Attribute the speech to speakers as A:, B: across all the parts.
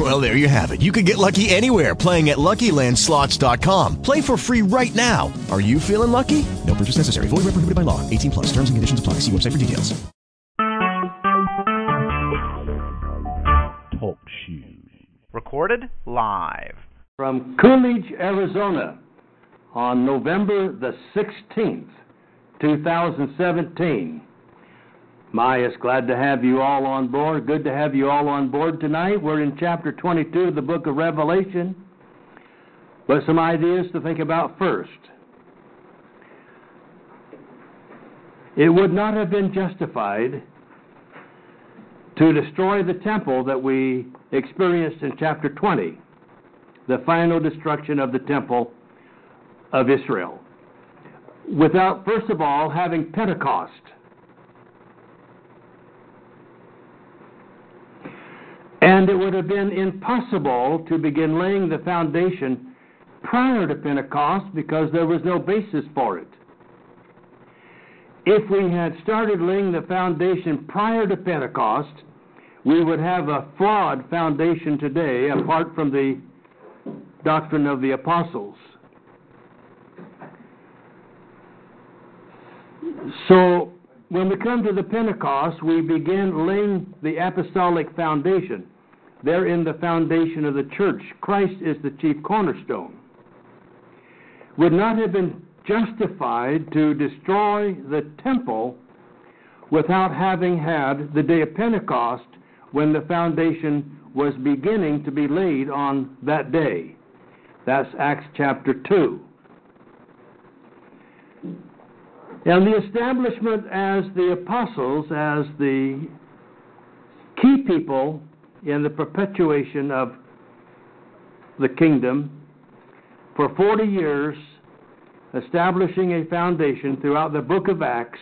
A: Well, there you have it. You can get lucky anywhere playing at LuckyLandSlots.com. Play for free right now. Are you feeling lucky? No purchase necessary. Void where prohibited by law. 18 plus. Terms and conditions apply. See website for details.
B: Talk shoes. Recorded live.
C: from Coolidge, Arizona, on November the 16th, 2017. Maya's glad to have you all on board. Good to have you all on board tonight. We're in chapter 22 of the book of Revelation. But some ideas to think about first. It would not have been justified to destroy the temple that we experienced in chapter 20 the final destruction of the temple of Israel. Without, first of all, having Pentecost. And it would have been impossible to begin laying the foundation prior to Pentecost because there was no basis for it. If we had started laying the foundation prior to Pentecost, we would have a flawed foundation today apart from the doctrine of the apostles. So, when we come to the Pentecost, we begin laying the apostolic foundation. They're in the foundation of the church. Christ is the chief cornerstone. Would not have been justified to destroy the temple without having had the day of Pentecost when the foundation was beginning to be laid on that day. That's Acts chapter 2. And the establishment as the apostles, as the key people in the perpetuation of the kingdom for 40 years, establishing a foundation throughout the book of Acts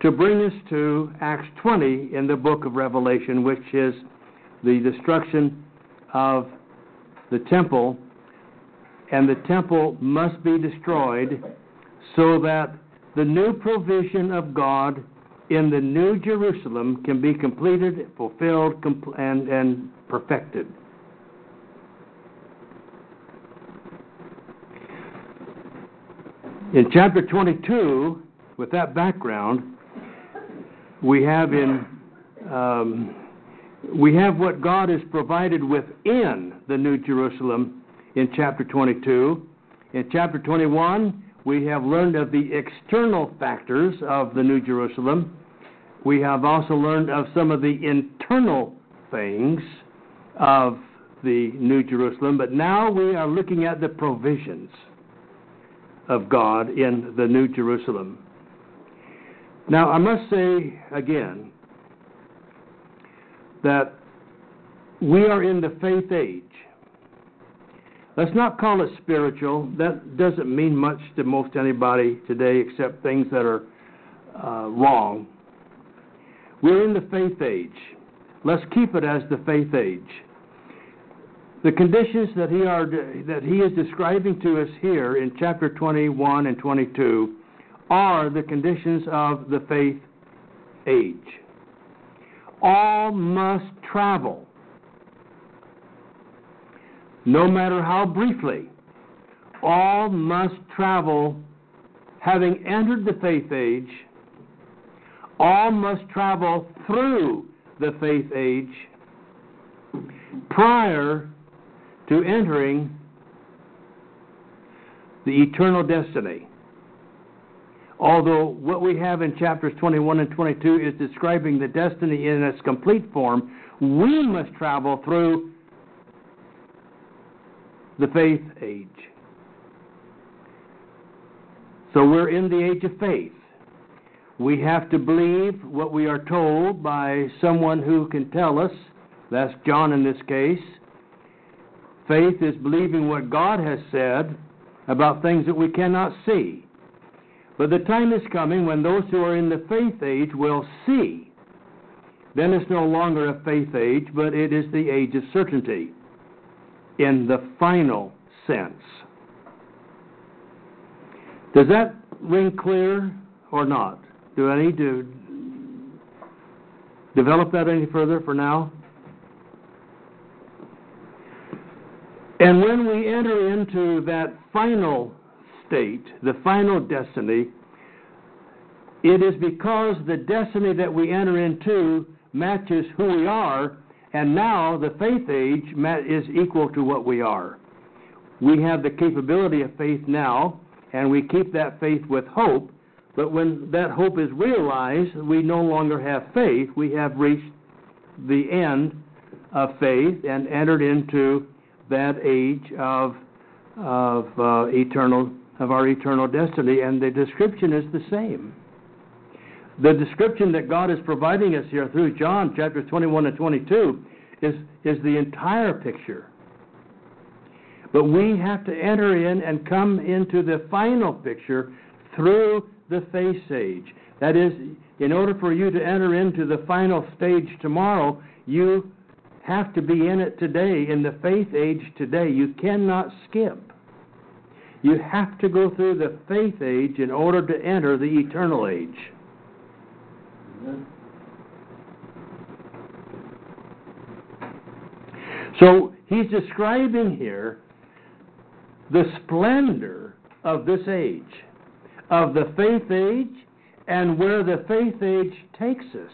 C: to bring us to Acts 20 in the book of Revelation, which is the destruction of the temple. And the temple must be destroyed so that the new provision of God in the new Jerusalem can be completed, fulfilled, compl- and, and perfected. In chapter 22, with that background, we have in um, we have what God has provided within the New Jerusalem in chapter 22. In chapter 21, we have learned of the external factors of the New Jerusalem. We have also learned of some of the internal things of the New Jerusalem, but now we are looking at the provisions of God in the New Jerusalem. Now, I must say again that we are in the faith age. Let's not call it spiritual. That doesn't mean much to most anybody today except things that are uh, wrong. We're in the faith age. Let's keep it as the faith age. The conditions that he, are, that he is describing to us here in chapter 21 and 22 are the conditions of the faith age. All must travel no matter how briefly, all must travel, having entered the faith age, all must travel through the faith age prior to entering the eternal destiny. Although what we have in chapters 21 and 22 is describing the destiny in its complete form, we must travel through the faith age. So we're in the age of faith. We have to believe what we are told by someone who can tell us. That's John in this case. Faith is believing what God has said about things that we cannot see. But the time is coming when those who are in the faith age will see. Then it's no longer a faith age, but it is the age of certainty in the final sense. Does that ring clear or not? Do I need to develop that any further for now? And when we enter into that final state, the final destiny, it is because the destiny that we enter into matches who we are, and now the faith age is equal to what we are. We have the capability of faith now, and we keep that faith with hope, but when that hope is realized, we no longer have faith. We have reached the end of faith and entered into that age of of uh, eternal of our eternal destiny, and the description is the same. The description that God is providing us here through John chapters 21 and 22 is is the entire picture. But we have to enter in and come into the final picture through the faith age. That is, in order for you to enter into the final stage tomorrow, you have to be in it today, in the faith age today. You cannot skip. You have to go through the faith age in order to enter the eternal age. So he's describing here the splendor of this age, of the faith age, and where the faith age takes us.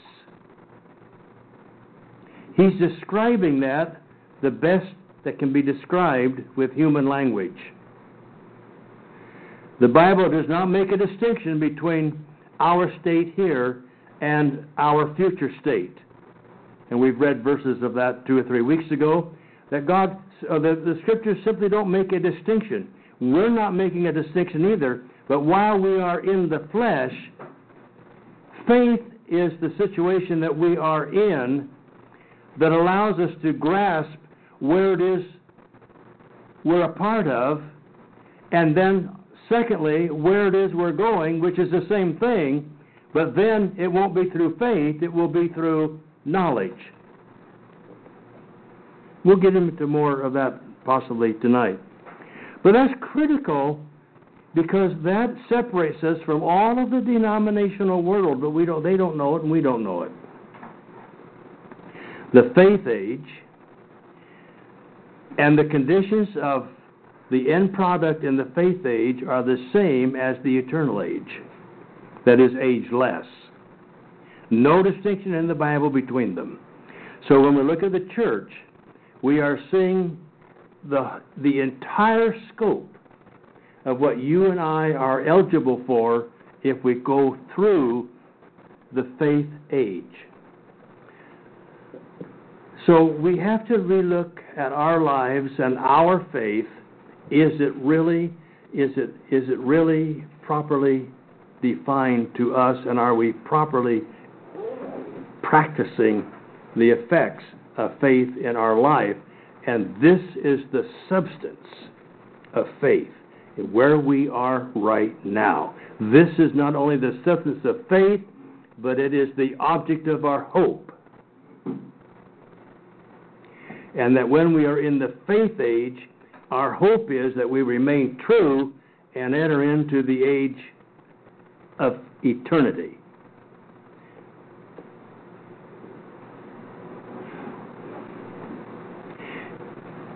C: He's describing that the best that can be described with human language. The Bible does not make a distinction between our state here and our future state. And we've read verses of that two or three weeks ago that God, uh, the, the scriptures simply don't make a distinction. We're not making a distinction either, but while we are in the flesh, faith is the situation that we are in that allows us to grasp where it is we're a part of, and then, secondly, where it is we're going, which is the same thing, but then it won't be through faith, it will be through knowledge. We'll get into more of that possibly tonight. But that's critical because that separates us from all of the denominational world, but we don't they don't know it and we don't know it. The faith age and the conditions of the end product in the faith age are the same as the eternal age, that is, ageless. No distinction in the Bible between them. So when we look at the church, we are seeing the, the entire scope of what you and I are eligible for if we go through the faith age. So we have to relook at our lives and our faith. Is it really is it is it really properly defined to us and are we properly practicing the effects of faith in our life? And this is the substance of faith, where we are right now. This is not only the substance of faith, but it is the object of our hope and that when we are in the faith age, our hope is that we remain true and enter into the age of eternity.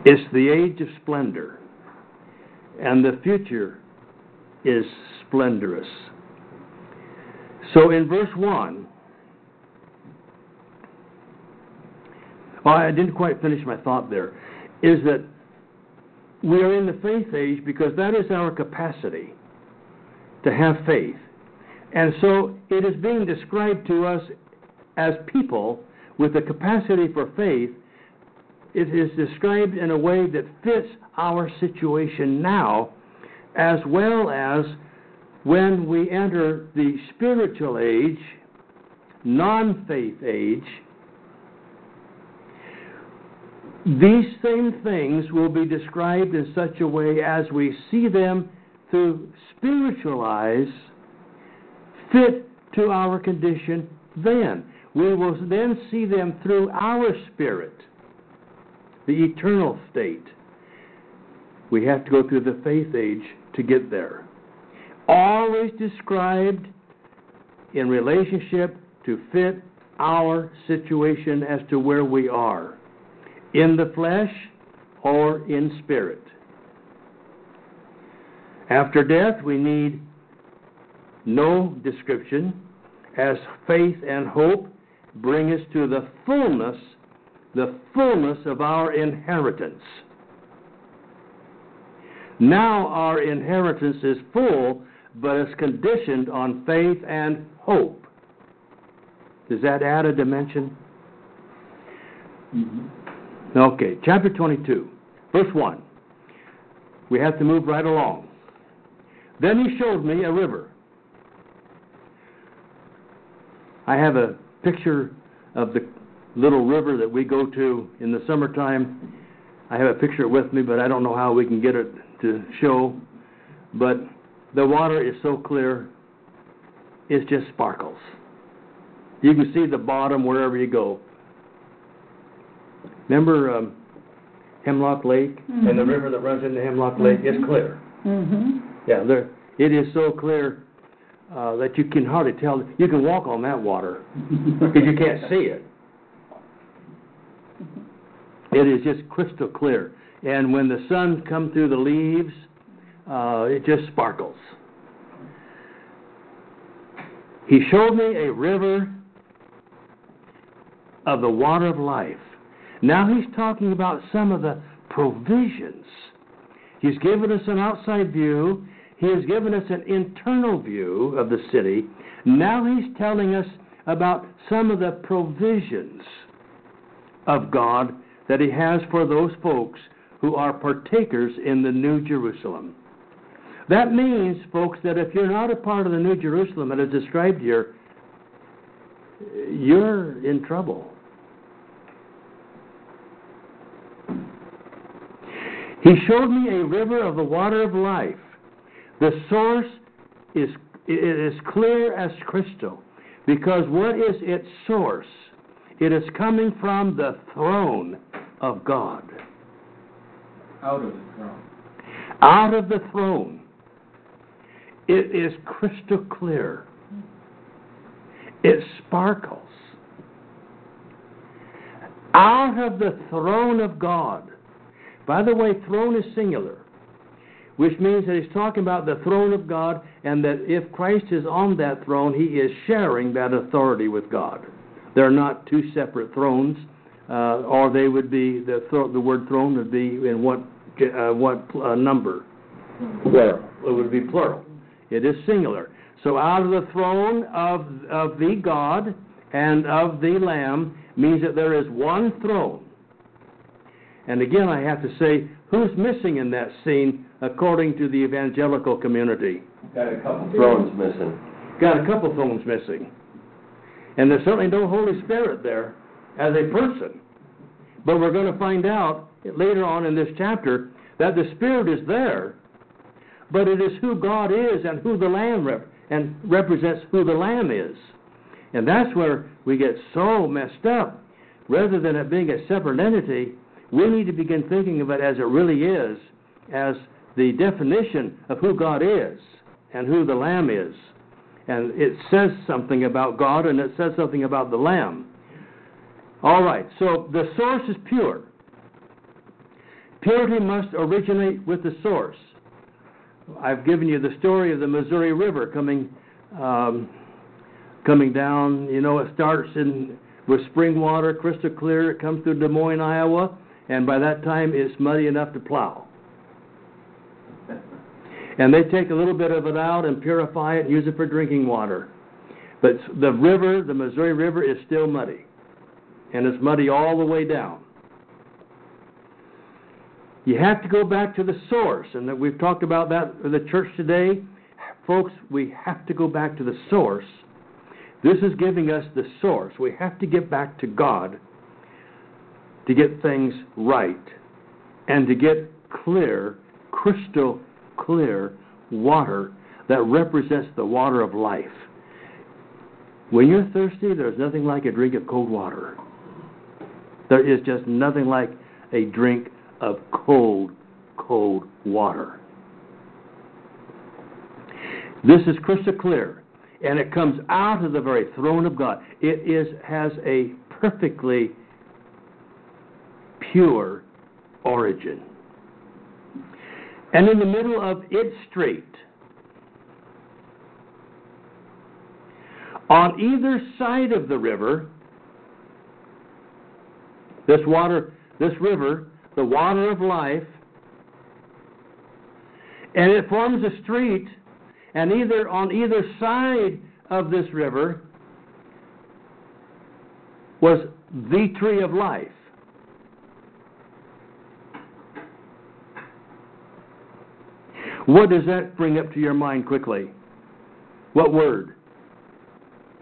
C: It's the age of splendor, and the future is splendorous. So in verse 1, well, I didn't quite finish my thought there, is that we are in the faith age because that is our capacity to have faith. And so it is being described to us as people with the capacity for faith. It is described in a way that fits our situation now, as well as when we enter the spiritual age, non faith age, these same things will be described in such a way as we see them through spiritual eyes fit to our condition then. We will then see them through our spirit, the eternal state. We have to go through the faith age to get there. Always described in relationship to fit our situation as to where we are in the flesh or in spirit. After death, we need no description, as faith and hope bring us to the fullness, the fullness of our inheritance. Now our inheritance is full, but it's conditioned on faith and hope. Does that add a dimension? Mm-hmm. Okay, chapter 22, verse 1. We have to move right along. Then he showed me a river. I have a picture of the little river that we go to in the summertime. I have a picture with me, but I don't know how we can get it to show. But the water is so clear, it just sparkles. You can see the bottom wherever you go. Remember um, Hemlock Lake mm-hmm. and the river that runs into Hemlock Lake? Mm-hmm. It's clear.
D: Mm-hmm.
C: Yeah, there. It is so clear uh, that you can hardly tell. You can walk on that water because you can't see it. It is just crystal clear, and when the sun comes through the leaves, uh, it just sparkles. He showed me a river of the water of life. Now he's talking about some of the provisions. He's given us an outside view, he has given us an internal view of the city. Now he's telling us about some of the provisions of God that he has for those folks who are partakers in the New Jerusalem. That means, folks, that if you're not a part of the New Jerusalem that is described here, you're in trouble. He showed me a river of the water of life the source is it is clear as crystal because what is its source? It is coming from the throne of God.
E: Out of the throne.
C: Out of the throne. It is crystal clear. It sparkles. Out of the throne of God. By the way, throne is singular which means that he's talking about the throne of God, and that if Christ is on that throne, he is sharing that authority with God. They're not two separate thrones, uh, or they would be the th- the word throne would be in what uh, what uh, number? Plural. It would be plural. It is singular. So out of the throne of of the God and of the Lamb means that there is one throne. And again, I have to say, who's missing in that scene according to the evangelical community.
E: Got a couple thrones missing.
C: Got a couple thrones missing. And there's certainly no Holy Spirit there as a person. But we're going to find out later on in this chapter that the Spirit is there, but it is who God is and who the Lamb rep- and represents who the Lamb is. And that's where we get so messed up. Rather than it being a separate entity, we need to begin thinking of it as it really is, as the definition of who God is and who the Lamb is. And it says something about God and it says something about the Lamb. All right, so the source is pure. Purity must originate with the source. I've given you the story of the Missouri River coming um, coming down. You know, it starts in with spring water, crystal clear. It comes through Des Moines, Iowa, and by that time it's muddy enough to plow. And they take a little bit of it out and purify it and use it for drinking water. But the river, the Missouri River, is still muddy. And it's muddy all the way down. You have to go back to the source, and that we've talked about that in the church today. Folks, we have to go back to the source. This is giving us the source. We have to get back to God to get things right and to get clear, crystal clear water that represents the water of life. When you're thirsty, there's nothing like a drink of cold water. There is just nothing like a drink of cold, cold water. This is crystal clear, and it comes out of the very throne of God. It is has a perfectly pure origin. And in the middle of its street, on either side of the river, this water, this river, the water of life, and it forms a street, and either on either side of this river was the tree of life. What does that bring up to your mind quickly? What word?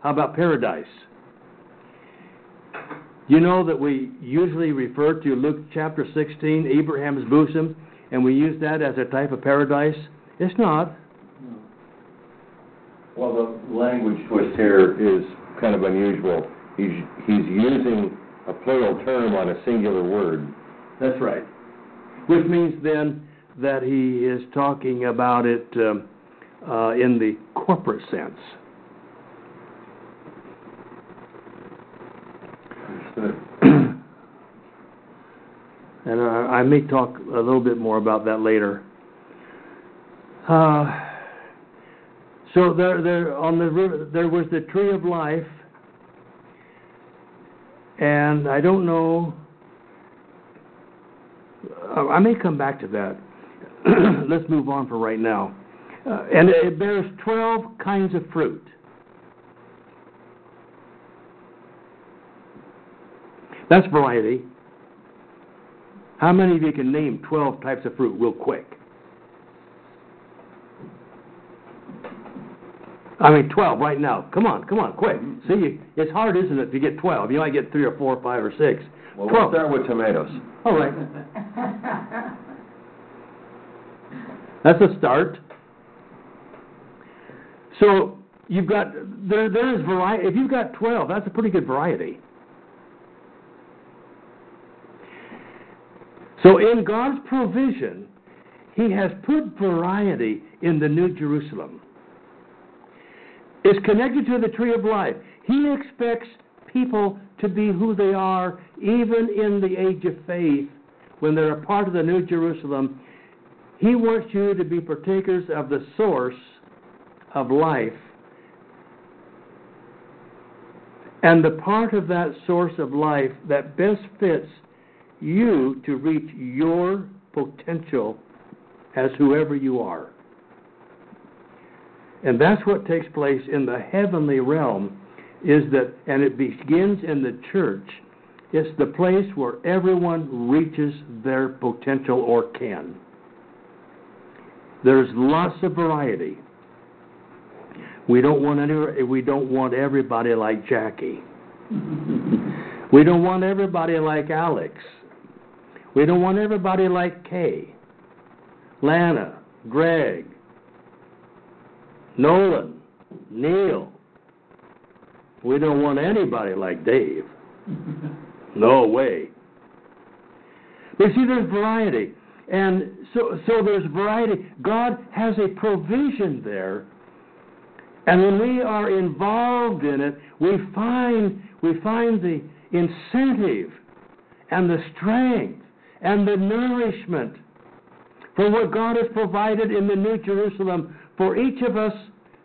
C: How about paradise? You know that we usually refer to Luke chapter 16, Abraham's bosom, and we use that as a type of paradise? It's not.
E: Well, the language twist here is kind of unusual. He's, he's using a plural term on a singular word.
C: That's right. Which means then that he is talking about it um, uh, in the corporate sense. And uh, I may talk a little bit more about that later. Uh, so there, there on the river, there was the tree of life, and I don't know. uh, I may come back to that. Let's move on for right now. Uh, and it bears 12 kinds of fruit. That's variety. How many of you can name 12 types of fruit real quick? I mean, 12 right now. Come on, come on, quick. See, it's hard, isn't it, to get 12? You might get three or four, or five or six.
E: Well,
C: 12.
E: we'll start with tomatoes.
C: All right. That's a start. So you've got there there is variety. If you've got twelve, that's a pretty good variety. So in God's provision, He has put variety in the New Jerusalem. It's connected to the tree of life. He expects people to be who they are, even in the age of faith, when they're a part of the New Jerusalem. He wants you to be partakers of the source of life. And the part of that source of life that best fits you to reach your potential as whoever you are. And that's what takes place in the heavenly realm is that and it begins in the church. It's the place where everyone reaches their potential or can. There's lots of variety. We don't want any, we don't want everybody like Jackie. we don't want everybody like Alex. We don't want everybody like Kay, Lana, Greg, Nolan, Neil. We don't want anybody like Dave. No way. But see, there's variety. And so, so there's variety. God has a provision there. And when we are involved in it, we find, we find the incentive and the strength and the nourishment for what God has provided in the New Jerusalem for each of us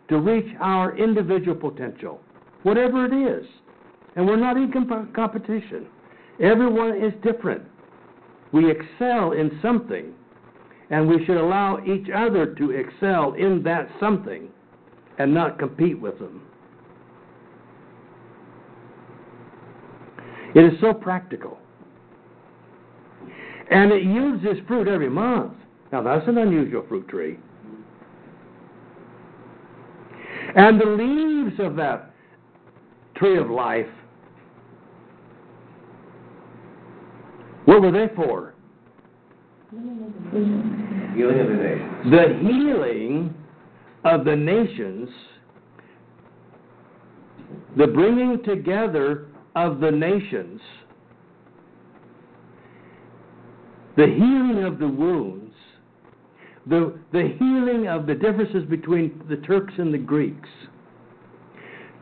C: to reach our individual potential, whatever it is. And we're not in comp- competition. Everyone is different. We excel in something, and we should allow each other to excel in that something and not compete with them. It is so practical. And it yields its fruit every month. Now, that's an unusual fruit tree. And the leaves of that tree of life, what were they for?
E: Healing of the nations.
C: The healing of the nations the bringing together of the nations, the healing of the wounds, the, the healing of the differences between the Turks and the Greeks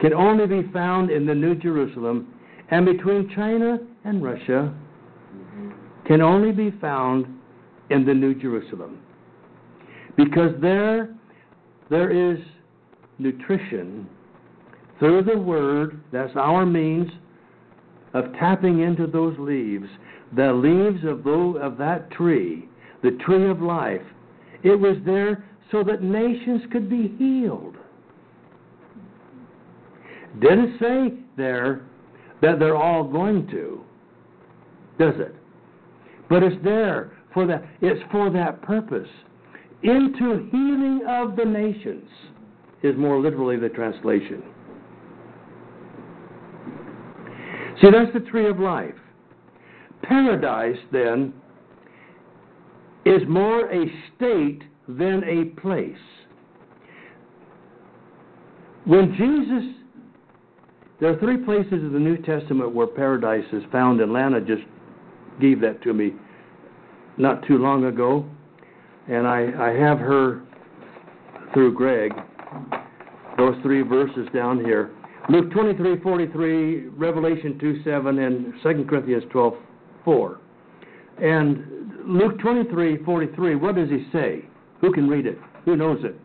C: can only be found in the New Jerusalem, and between China and Russia can only be found in the New Jerusalem. Because there, there is nutrition through the Word, that's our means of tapping into those leaves, the leaves of, of that tree, the tree of life. It was there so that nations could be healed. Didn't say there that they're all going to, does it? But it's there for that. It's for that purpose. Into healing of the nations is more literally the translation. See, that's the tree of life. Paradise, then, is more a state than a place. When Jesus, there are three places in the New Testament where paradise is found, and Lana just gave that to me not too long ago, and I, I have her through Greg, those three verses down here. Luke 23, 43, Revelation 2, 7, and 2 Corinthians 12, 4. And Luke 23, 43, what does he say? Who can read it? Who knows it?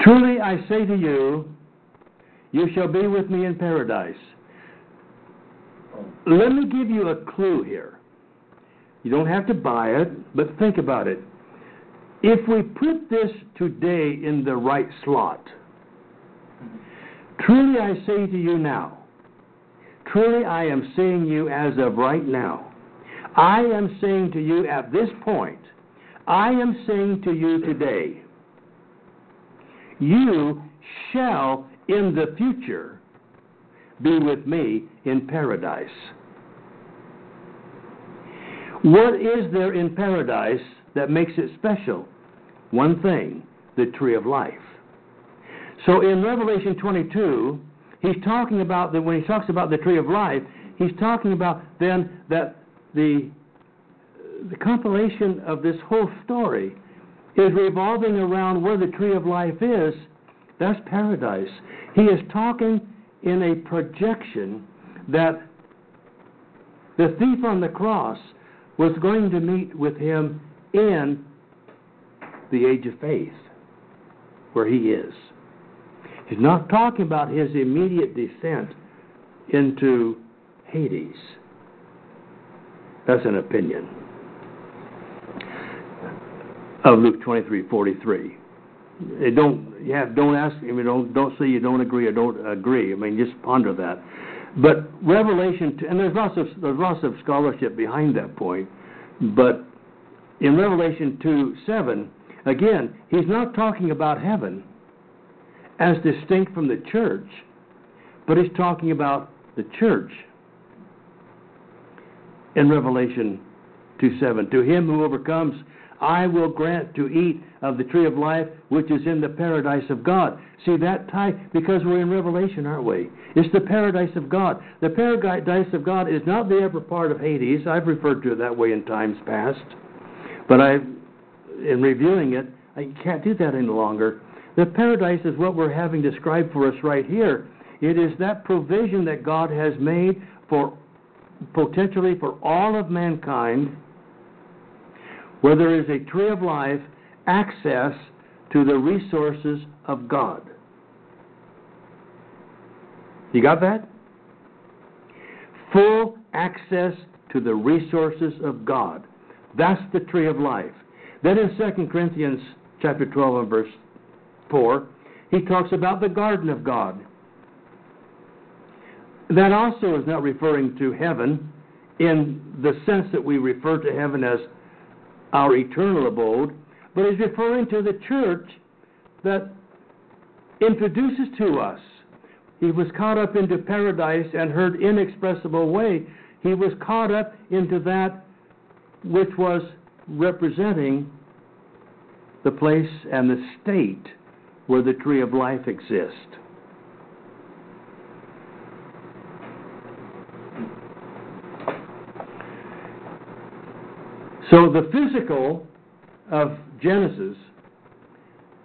C: Truly I say to you, you shall be with me in paradise. Let me give you a clue here. You don't have to buy it, but think about it. If we put this today in the right slot, truly I say to you now, truly I am saying you as of right now, I am saying to you at this point, I am saying to you today, you shall in the future be with me in paradise. What is there in paradise that makes it special? One thing the tree of life. So in Revelation 22, he's talking about that when he talks about the tree of life, he's talking about then that the the compilation of this whole story is revolving around where the tree of life is. That's paradise. He is talking in a projection that the thief on the cross was going to meet with him in the age of faith, where he is. He's not talking about his immediate descent into Hades. That's an opinion of Luke 23:43. Don't yeah, don't ask. I mean, don't don't say you don't agree or don't agree. I mean, just ponder that. But Revelation, and there's lots of there's lots of scholarship behind that point. But in Revelation 2 7, again, he's not talking about heaven as distinct from the church, but he's talking about the church in Revelation 2 7. To him who overcomes, I will grant to eat of the tree of life which is in the paradise of God. See that tie? Because we're in Revelation, aren't we? It's the paradise of God. The paradise of God is not the upper part of Hades. I've referred to it that way in times past. But I, in reviewing it, I can't do that any longer. The paradise is what we're having described for us right here. It is that provision that God has made for potentially for all of mankind where there is a tree of life, access to the resources of God. You got that? Full access to the resources of God. That's the tree of life. Then in 2 Corinthians chapter 12 and verse 4, he talks about the garden of God. That also is not referring to heaven in the sense that we refer to heaven as our eternal abode, but is referring to the church that introduces to us. He was caught up into paradise and heard inexpressible way. He was caught up into that which was representing the place and the state where the tree of life exists. So the physical of Genesis,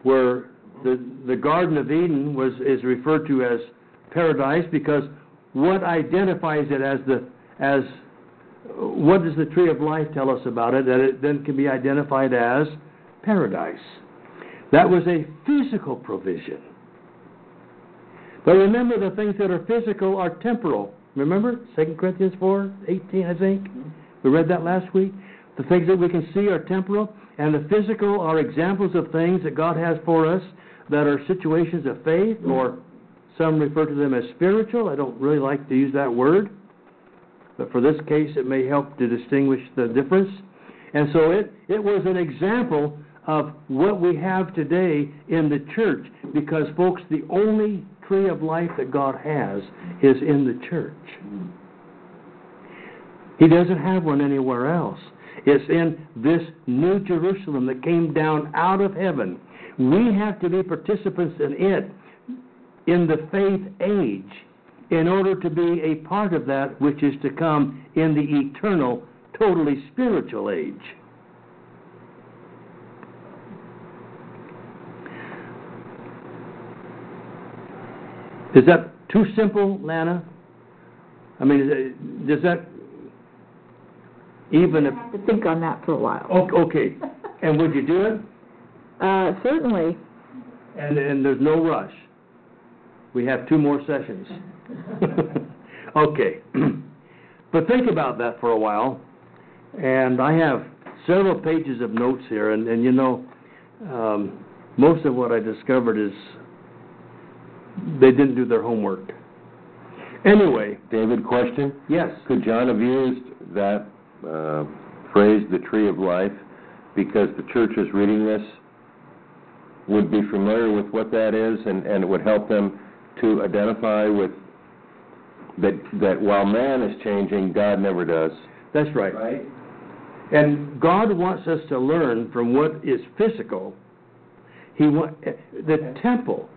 C: where the, the Garden of Eden was is referred to as paradise because what identifies it as the as what does the tree of life tell us about it that it then can be identified as paradise. That was a physical provision. But remember the things that are physical are temporal. Remember 2 Corinthians 4, 18, I think? We read that last week. The things that we can see are temporal, and the physical are examples of things that God has for us that are situations of faith, or some refer to them as spiritual. I don't really like to use that word, but for this case, it may help to distinguish the difference. And so it, it was an example of what we have today in the church, because, folks, the only tree of life that God has is in the church. He doesn't have one anywhere else. It's in this new Jerusalem that came down out of heaven. We have to be participants in it in the faith age in order to be a part of that which is to come in the eternal, totally spiritual age. Is that too simple, Lana? I mean, does that even if
F: have to think on that for a while.
C: okay, and would you do it?
F: Uh, certainly.
C: And and there's no rush. We have two more sessions. okay, but think about that for a while. And I have several pages of notes here, and and you know, um, most of what I discovered is they didn't do their homework. Anyway,
E: David, question?
C: yes.
E: Could John have used that uh, phrase, the tree of life, because the church is reading this, would be familiar with what that is, and, and it would help them to identify with that, that while man is changing, God never does.
C: That's right.
E: Right?
C: And God wants us to learn from what is physical. He wa- the temple,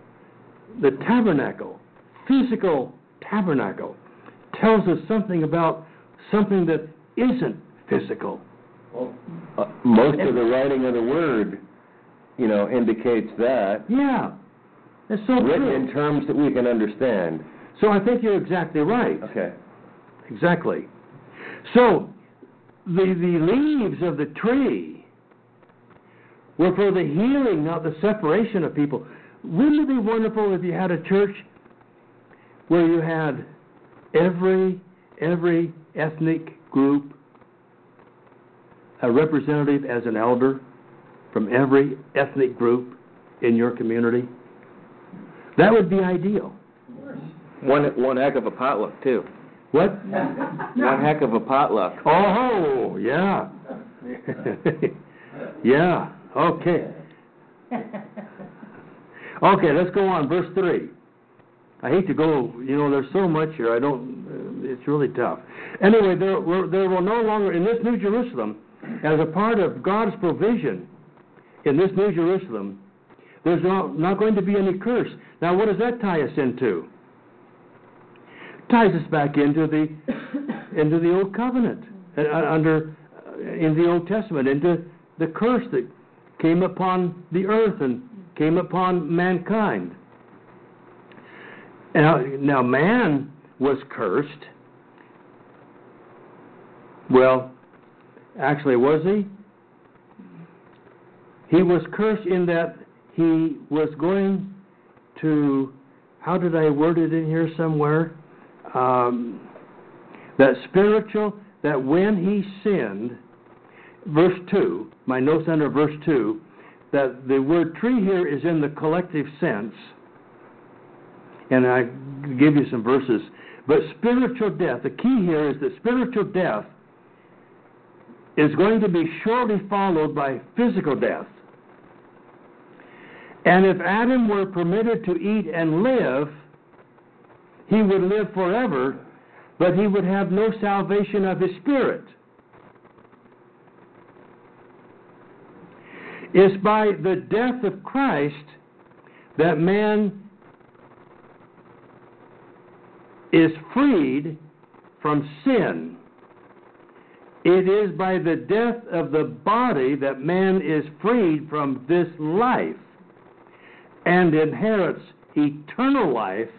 C: the tabernacle, physical tabernacle, tells us something about something that isn't physical.
E: Uh, most of the writing of the word, you know, indicates that,
C: Yeah, that's so
E: written in terms that we can understand.
C: So I think you're exactly right.
E: Okay.
C: Exactly. So the the leaves of the tree were for the healing, not the separation of people. Wouldn't it be wonderful if you had a church where you had every every ethnic group a representative as an elder from every ethnic group in your community? That would be ideal.
G: One one heck of a potluck too.
C: What?
G: One heck of a potluck.
C: Oh, yeah. yeah, okay. Okay, let's go on. Verse 3. I hate to go, you know, there's so much here. I don't, it's really tough. Anyway, there, there will no longer, in this New Jerusalem, as a part of God's provision in this New Jerusalem, there's not, not going to be any curse. Now, what does that tie us into? Ties us back into the into the old covenant, uh, under uh, in the Old Testament, into the curse that came upon the earth and came upon mankind. Now, now man was cursed. Well, actually, was he? He was cursed in that he was going to. How did I word it in here somewhere? Um, that spiritual, that when he sinned, verse 2, my notes under verse 2, that the word tree here is in the collective sense, and I give you some verses. But spiritual death, the key here is that spiritual death is going to be shortly followed by physical death. And if Adam were permitted to eat and live, he would live forever, but he would have no salvation of his spirit. It's by the death of Christ that man is freed from sin. It is by the death of the body that man is freed from this life and inherits eternal life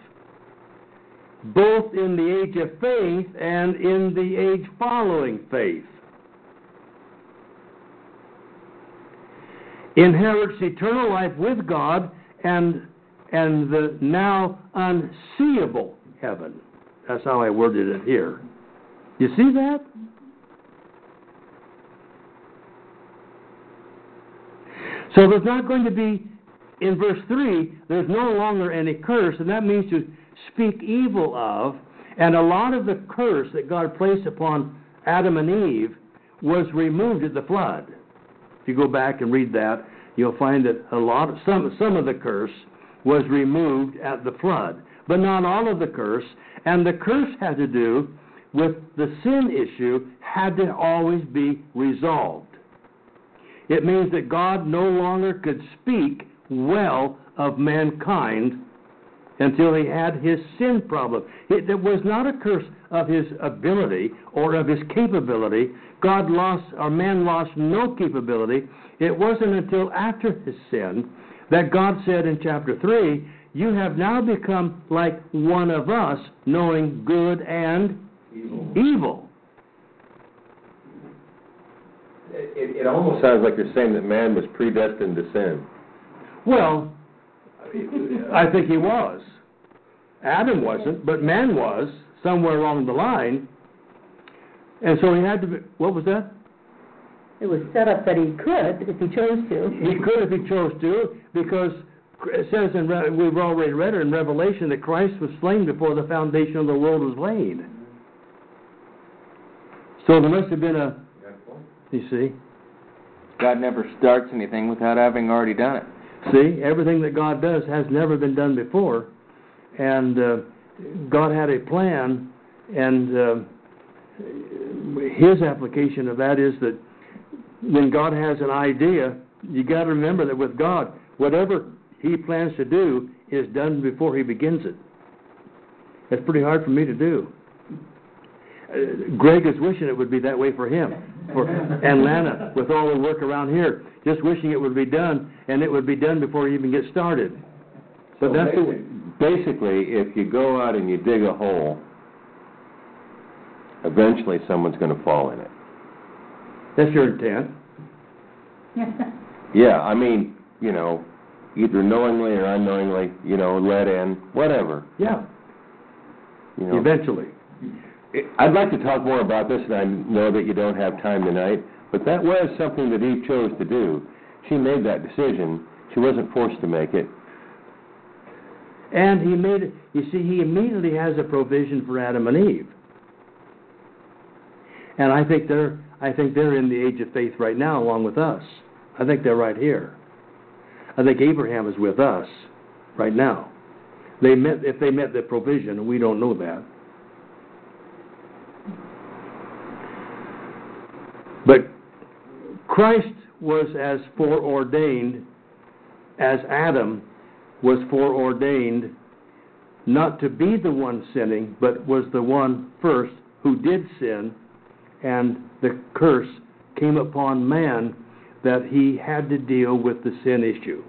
C: both in the age of faith and in the age following faith. Inherits eternal life with God and and the now unseeable heaven. That's how I worded it here. You see that? So there's not going to be, in verse 3, there's no longer any curse, and that means to speak evil of. And a lot of the curse that God placed upon Adam and Eve was removed at the flood. If you go back and read that, you'll find that a lot of some some of the curse was removed at the flood, but not all of the curse. And the curse had to do with the sin issue had to always be resolved. It means that God no longer could speak well of mankind until he had his sin problem. It, it was not a curse of his ability or of his capability. God lost, or man lost no capability. It wasn't until after his sin that God said in chapter 3, You have now become like one of us, knowing good and evil. evil.
E: It, it almost sounds like you're saying that man was predestined to sin.
C: Well, I think he was. Adam wasn't, but man was somewhere along the line. And so he had to be, what was that?
F: It was set up that he could if he chose to.
C: He could if he chose to, because it says in we've already read it in Revelation that Christ was slain before the foundation of the world was laid. So there must have been a, you see.
G: God never starts anything without having already done it.
C: See, everything that God does has never been done before, and uh, God had a plan, and uh, His application of that is that when God has an idea, you got to remember that with God, whatever He plans to do is done before He begins it. That's pretty hard for me to do. Uh, Greg is wishing it would be that way for him, for Atlanta with all the work around here, just wishing it would be done, and it would be done before you even get started. But
E: so
C: that's
E: basically,
C: the,
E: basically, if you go out and you dig a hole, eventually someone's going to fall in it.
C: That's your intent.
E: yeah, I mean, you know, either knowingly or unknowingly, you know, let in, whatever.
C: Yeah.
E: You know.
C: Eventually.
E: I'd like to talk more about this, and I know that you don't have time tonight, but that was something that Eve chose to do. She made that decision. She wasn't forced to make it.
C: And he made it, you see, he immediately has a provision for Adam and Eve. And I think they're I think they're in the age of faith right now along with us. I think they're right here. I think Abraham is with us right now. They met if they met the provision, we don't know that. But Christ was as foreordained as Adam was foreordained not to be the one sinning, but was the one first who did sin, and the curse came upon man that he had to deal with the sin issue.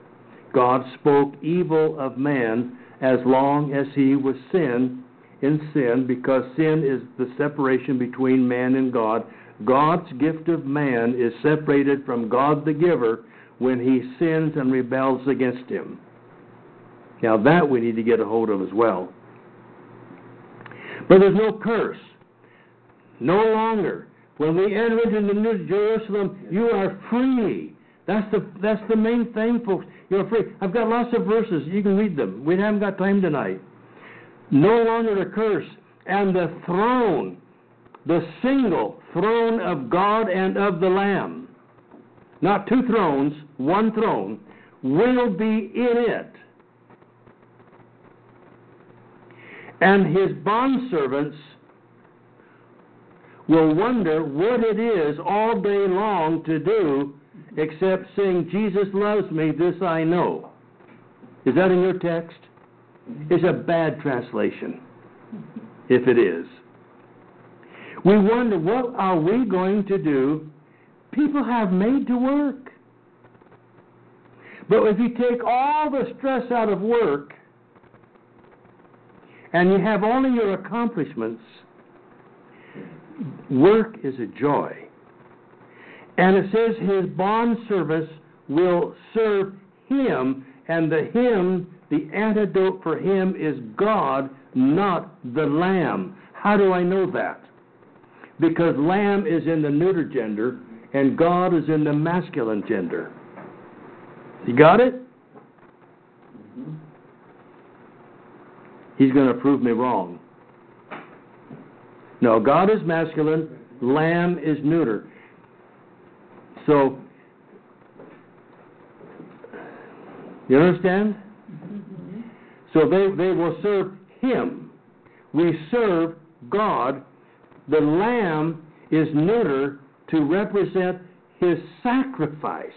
C: God spoke evil of man as long as he was sin in sin because sin is the separation between man and God. God's gift of man is separated from God the giver when he sins and rebels against him. Now, that we need to get a hold of as well. But there's no curse. No longer. When we enter into the New Jerusalem, you are free. That's the that's the main thing, folks. You're free. I've got lots of verses. You can read them. We haven't got time tonight. No longer a curse. And the throne, the single throne of God and of the Lamb, not two thrones, one throne, will be in it. And his bondservants will wonder what it is all day long to do except sing, Jesus loves me, this I know. Is that in your text? It's a bad translation, if it is. We wonder, what are we going to do? People have made to work. But if you take all the stress out of work and you have only your accomplishments, work is a joy. And it says his bond service will serve him, and the him, the antecedent for him is God, not the lamb. How do I know that? Because lamb is in the neuter gender, and God is in the masculine gender. You got it? He's going to prove me wrong. No, God is masculine, lamb is neuter. So, you understand? So they, they will serve Him. We serve God. The lamb is neuter to represent His sacrifice.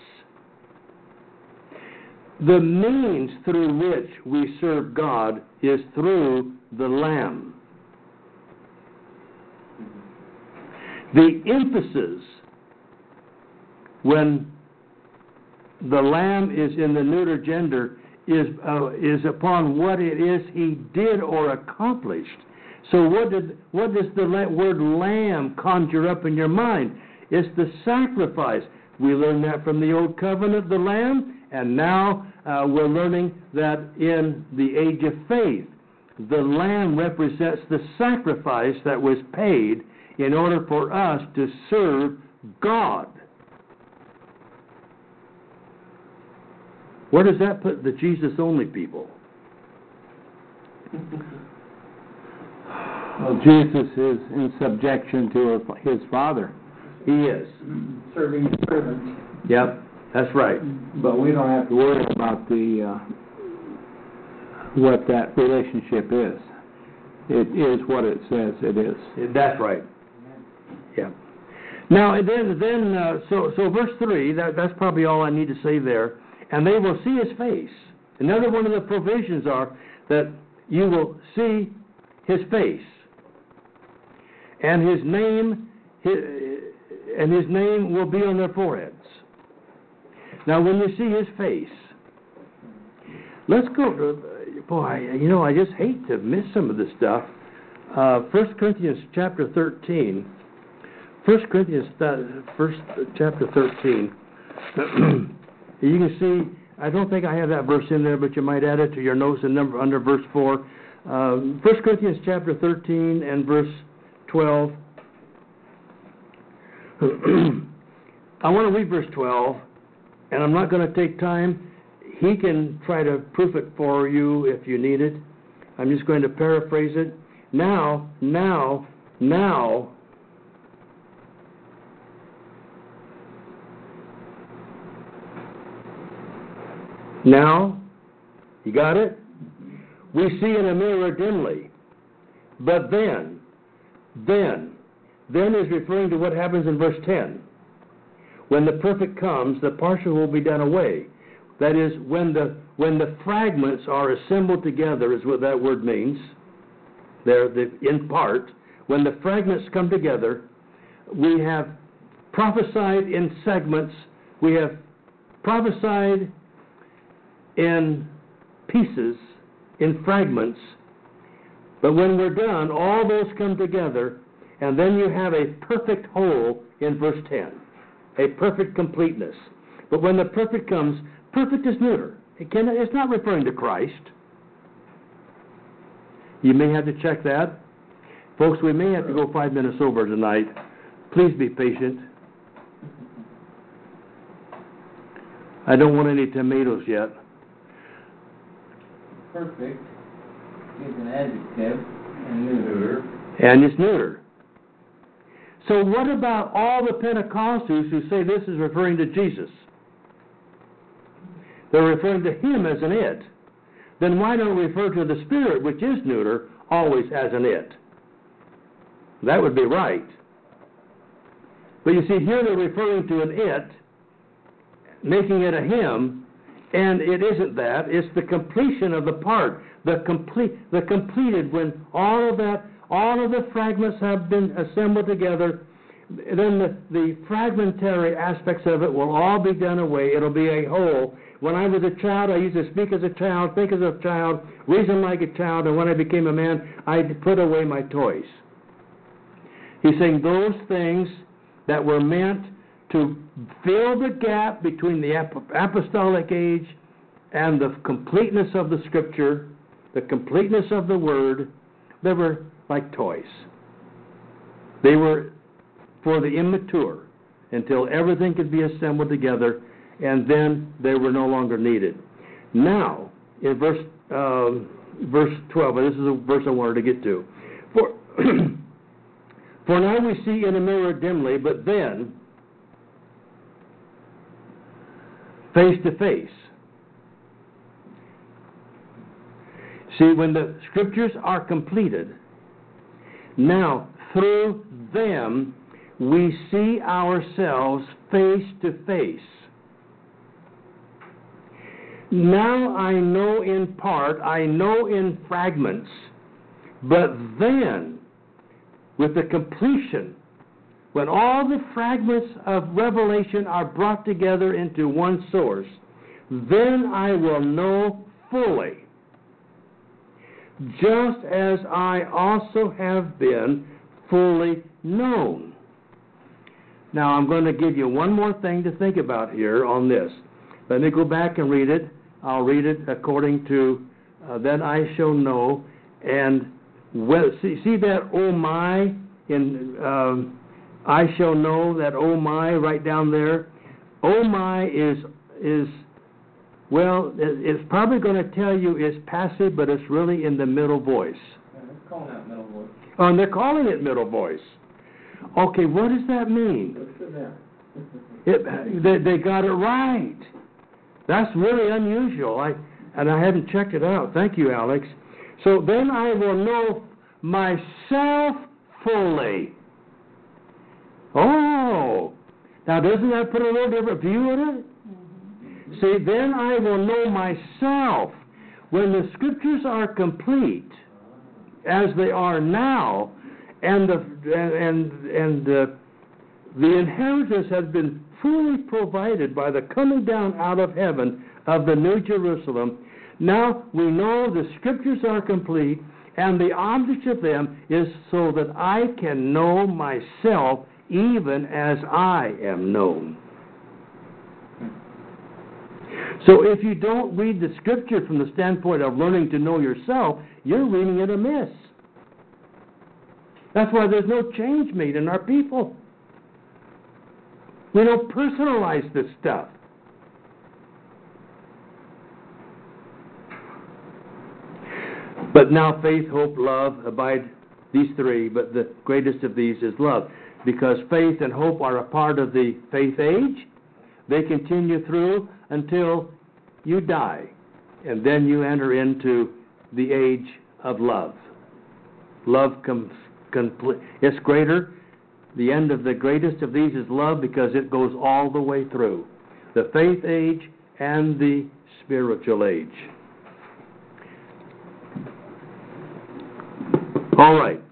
C: The means through which we serve God is through the lamb. The emphasis when the lamb is in the neuter gender is uh, is upon what it is he did or accomplished. So what did what does the word lamb conjure up in your mind? It's the sacrifice. We learned that from the old covenant, the lamb, and now uh, we're learning that in the age of faith, the lamb represents the sacrifice that was paid in order for us to serve God. Where does that put the Jesus only people?
H: Well, Jesus is in subjection to his Father.
C: He is.
H: Serving his servants.
C: Yep, that's right.
H: But we don't have to worry about the uh, what that relationship is. It is what it says it is.
C: That's right. Yeah. Now then, then uh, so so verse three. That that's probably all I need to say there. And they will see his face. Another one of the provisions are that you will see his face, and his name, his, and his name will be on their foreheads. Now, when you see his face, let's go to boy. You know, I just hate to miss some of this stuff. Uh, 1 Corinthians chapter 13. 1 Corinthians, first chapter 13. you can see, I don't think I have that verse in there, but you might add it to your notes and number under verse 4. Uh, 1 Corinthians chapter 13 and verse 12. I want to read verse 12, and I'm not going to take time. He can try to proof it for you if you need it. I'm just going to paraphrase it. Now, now, now, Now, you got it? We see in a mirror dimly. But then, then, then is referring to what happens in verse 10. When the perfect comes, the partial will be done away. That is, when the when the fragments are assembled together, is what that word means. They're the, in part. When the fragments come together, we have prophesied in segments. We have prophesied in pieces, in fragments. But when we're done, all those come together, and then you have a perfect whole in verse 10, a perfect completeness. But when the perfect comes, perfect is neuter. It it's not referring to Christ. You may have to check that. Folks, we may have to go five minutes over tonight. Please be patient. I don't want any tomatoes yet
G: perfect is an adjective and neuter.
C: And it's neuter. So what about all the Pentecostals who say this is referring to Jesus? They're referring to him as an it. Then why don't we refer to the Spirit, which is neuter, always as an it? That would be right. But you see, here they're referring to an it, making it a him, and it isn't that. It's the completion of the part, the complete, the completed when all of that, all of the fragments have been assembled together. Then the, the fragmentary aspects of it will all be done away. It'll be a whole. When I was a child, I used to speak as a child, think as a child, reason like a child, and when I became a man, I put away my toys. He's saying those things that were meant to fill the gap between the apostolic age and the completeness of the scripture, the completeness of the word, they were like toys. They were for the immature until everything could be assembled together, and then they were no longer needed. Now, in verse um, verse 12, and this is a verse I wanted to get to. For, for now we see in a mirror dimly, but then face to face. See, when the scriptures are completed, now through them we see ourselves face to face. Now I know in part, I know in fragments, but then, with the completion, when all the fragments of revelation are brought together into one source, then I will know fully, just as I also have been fully known. Now, I'm going to give you one more thing to think about here on this. Let me go back and read it. I'll read it according to uh, that I shall know. And well, see, see that oh my in um, I shall know that oh my right down there. Oh my is is well, it's probably going to tell you it's passive, but it's really in the middle voice.
G: Let's call that middle voice.
C: Oh, and they're calling it middle voice. Okay, what does that mean? It, they, they got it right. That's really unusual. I and I hadn't checked it out. Thank you, Alex. So then I will know myself fully. Oh, now doesn't that put a little different view on it? See, then I will know myself. When the scriptures are complete, as they are now, and the and and uh, the inheritance has been fully provided by the coming down out of heaven of the New Jerusalem. Now we know the scriptures are complete, and the object of them is so that I can know myself even as I am known. So if you don't read the scripture from the standpoint of learning to know yourself, you're reading it amiss. That's why there's no change made in our people. We don't personalize this stuff. But now faith, hope, love abide these three, but the greatest of these is love. Because faith and hope are a part of the faith age, they continue through until you die. And then you enter into the age of love. Love comes complete. It's greater the end of the greatest of these is love because it goes all the way through the faith age and the spiritual age. All right.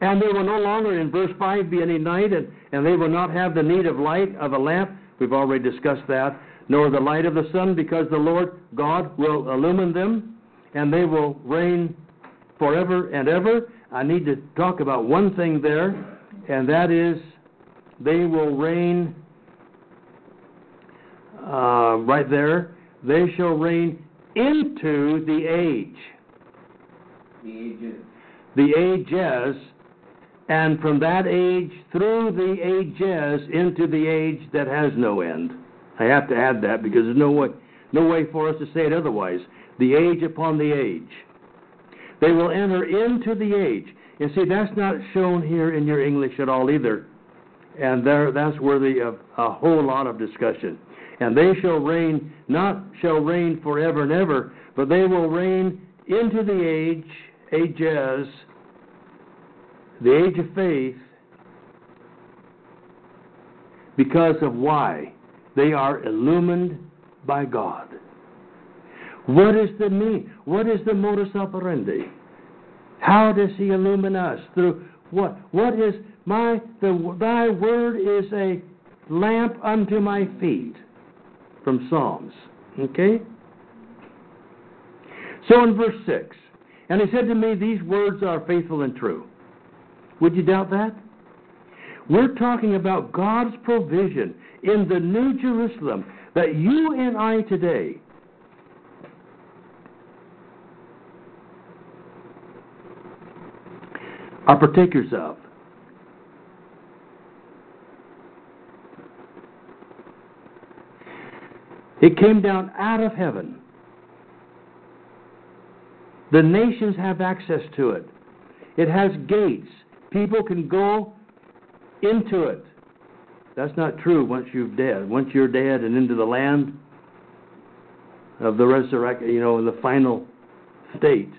C: And there will no longer, in verse 5, be any night, and, and they will not have the need of light of a lamp. We've already discussed that. Nor the light of the sun, because the Lord God will illumine them, and they will reign forever and ever. I need to talk about one thing there and that is they will reign uh, right there. They shall reign into the age.
G: The ages.
C: The ages, and from that age through the ages into the age that has no end. I have to add that because there's no way, no way for us to say it otherwise. The age upon the age. They will enter into the age. You see, that's not shown here in your English at all either. And there, that's worthy of a whole lot of discussion. And they shall reign, not shall reign forever and ever, but they will reign into the age, ages, the age of faith, because of why? They are illumined by God. What is the mean? What is the modus operandi? How does He illumine us? Through what? What is my the Thy word is a lamp unto my feet, from Psalms. Okay. So in verse six, and He said to me, These words are faithful and true. Would you doubt that? We're talking about God's provision in the New Jerusalem that you and I today are partakers of. It came down out of heaven. The nations have access to it. It has gates. People can go into it. That's not true once you've dead. Once you're dead and into the land of the resurrection, you know, in the final state,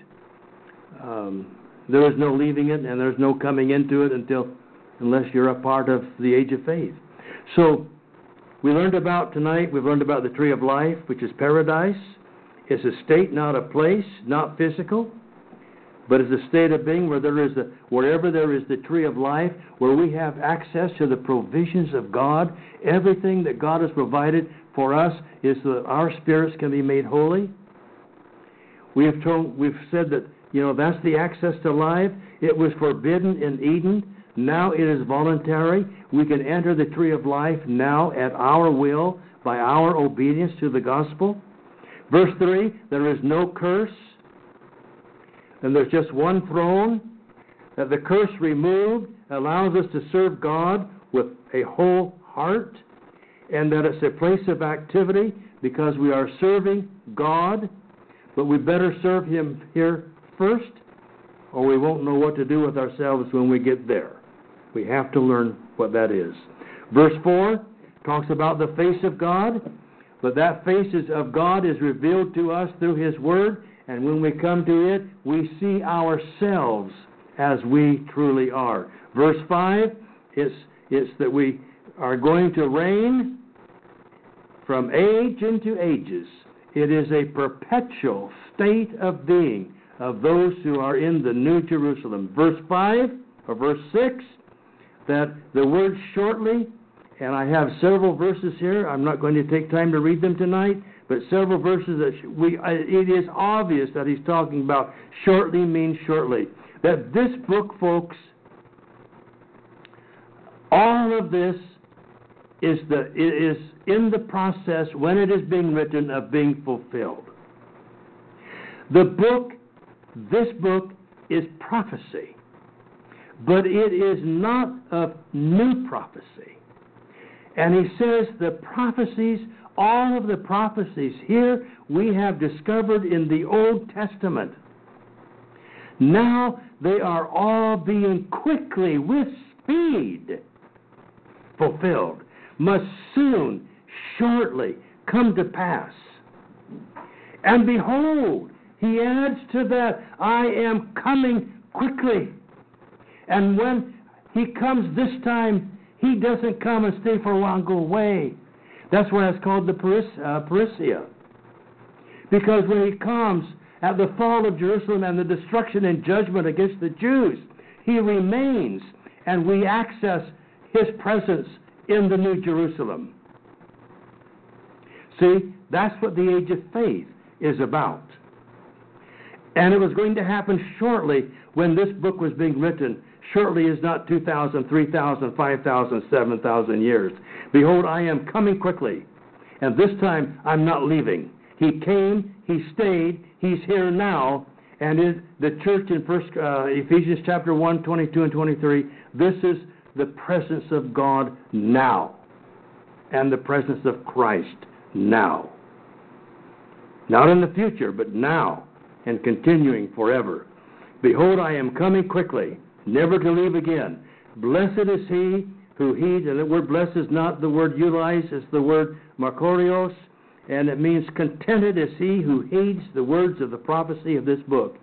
C: um, there is no leaving it and there's no coming into it until, unless you're a part of the age of faith. So, we learned about tonight, we've learned about the tree of life, which is paradise. It's a state, not a place, not physical, but it's a state of being where there is wherever there is the tree of life, where we have access to the provisions of God. Everything that God has provided for us is so that our spirits can be made holy. We have told, we've said that you know that's the access to life. It was forbidden in Eden. Now it is voluntary. We can enter the tree of life now at our will by our obedience to the gospel. Verse 3 there is no curse, and there's just one throne. That the curse removed allows us to serve God with a whole heart, and that it's a place of activity because we are serving God, but we better serve Him here first, or we won't know what to do with ourselves when we get there. We have to learn what that is. Verse 4 talks about the face of God, but that face of God is revealed to us through His Word, and when we come to it, we see ourselves as we truly are. Verse 5 it's, is that we are going to reign from age into ages. It is a perpetual state of being of those who are in the New Jerusalem. Verse 5 or verse 6 that the word shortly, and I have several verses here. I'm not going to take time to read them tonight, but several verses that we. It is obvious that he's talking about shortly means shortly. That this book, folks, all of this is the is in the process when it is being written of being fulfilled. The book, this book, is prophecy but it is not of new prophecy. And he says the prophecies, all of the prophecies here we have discovered in the Old Testament. Now they are all being quickly, with speed, fulfilled, must soon, shortly come to pass. And behold, he adds to that, I am coming quickly. And when he comes this time, he doesn't come and stay for a while and go away. That's why it's called the uh, parousia. Because when he comes at the fall of Jerusalem and the destruction and judgment against the Jews, he remains and we access his presence in the New Jerusalem. See, that's what the age of faith is about. And it was going to happen shortly when this book was being written Shortly is not 2,000, 3,000, 5,000, 7,000 years. Behold, I am coming quickly, and this time I'm not leaving. He came, he stayed, he's here now, and in the church in First uh, Ephesians chapter 1, 22 and 23, this is the presence of God now, and the presence of Christ now. Not in the future, but now, and continuing forever. Behold, I am coming quickly never to leave again. Blessed is he who heeds, and the word blessed is not the word utilized, it's the word makarios, and it means contented is he who heeds the words of the prophecy of this book.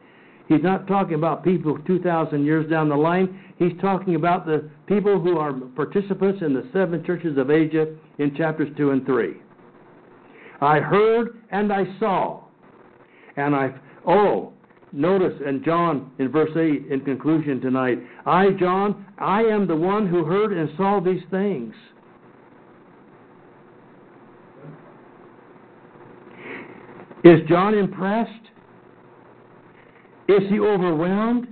C: He's not talking about people 2,000 years down the line. He's talking about the people who are participants in the seven churches of Asia in chapters 2 and 3. I heard and I saw. And I, oh, notice, and John in verse 8 in conclusion tonight, I, John, I am the one who heard and saw these things. Is John impressed? Is he overwhelmed?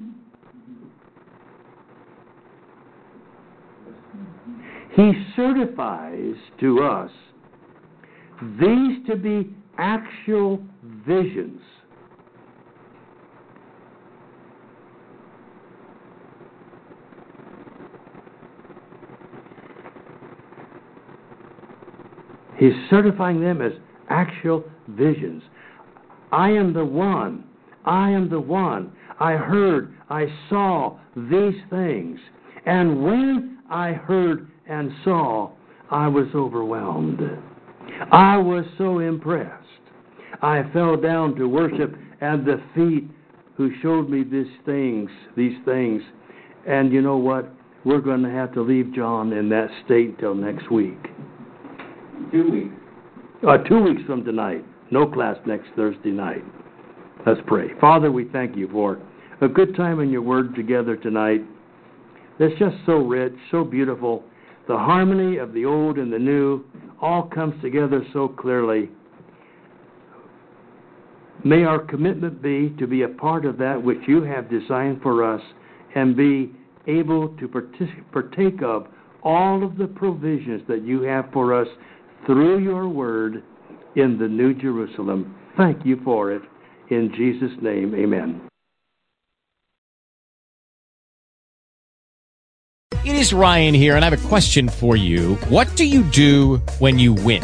C: He certifies to us these to be actual visions. He's certifying them as actual visions. I am the one. I am the one. I heard, I saw these things. And when I heard and saw, I was overwhelmed. I was so impressed. I fell down to worship at the feet who showed me these things, these things. And you know what? We're going to have to leave John in that state till next week.
G: Two weeks.
C: Uh, two weeks from tonight. No class next Thursday night. Let's pray. Father, we thank you for a good time in your word together tonight. It's just so rich, so beautiful. The harmony of the old and the new all comes together so clearly. May our commitment be to be a part of that which you have designed for us and be able to partake of all of the provisions that you have for us through your word in the New Jerusalem. Thank you for it. In Jesus' name, amen.
I: It is Ryan here, and I have a question for you. What do you do when you win?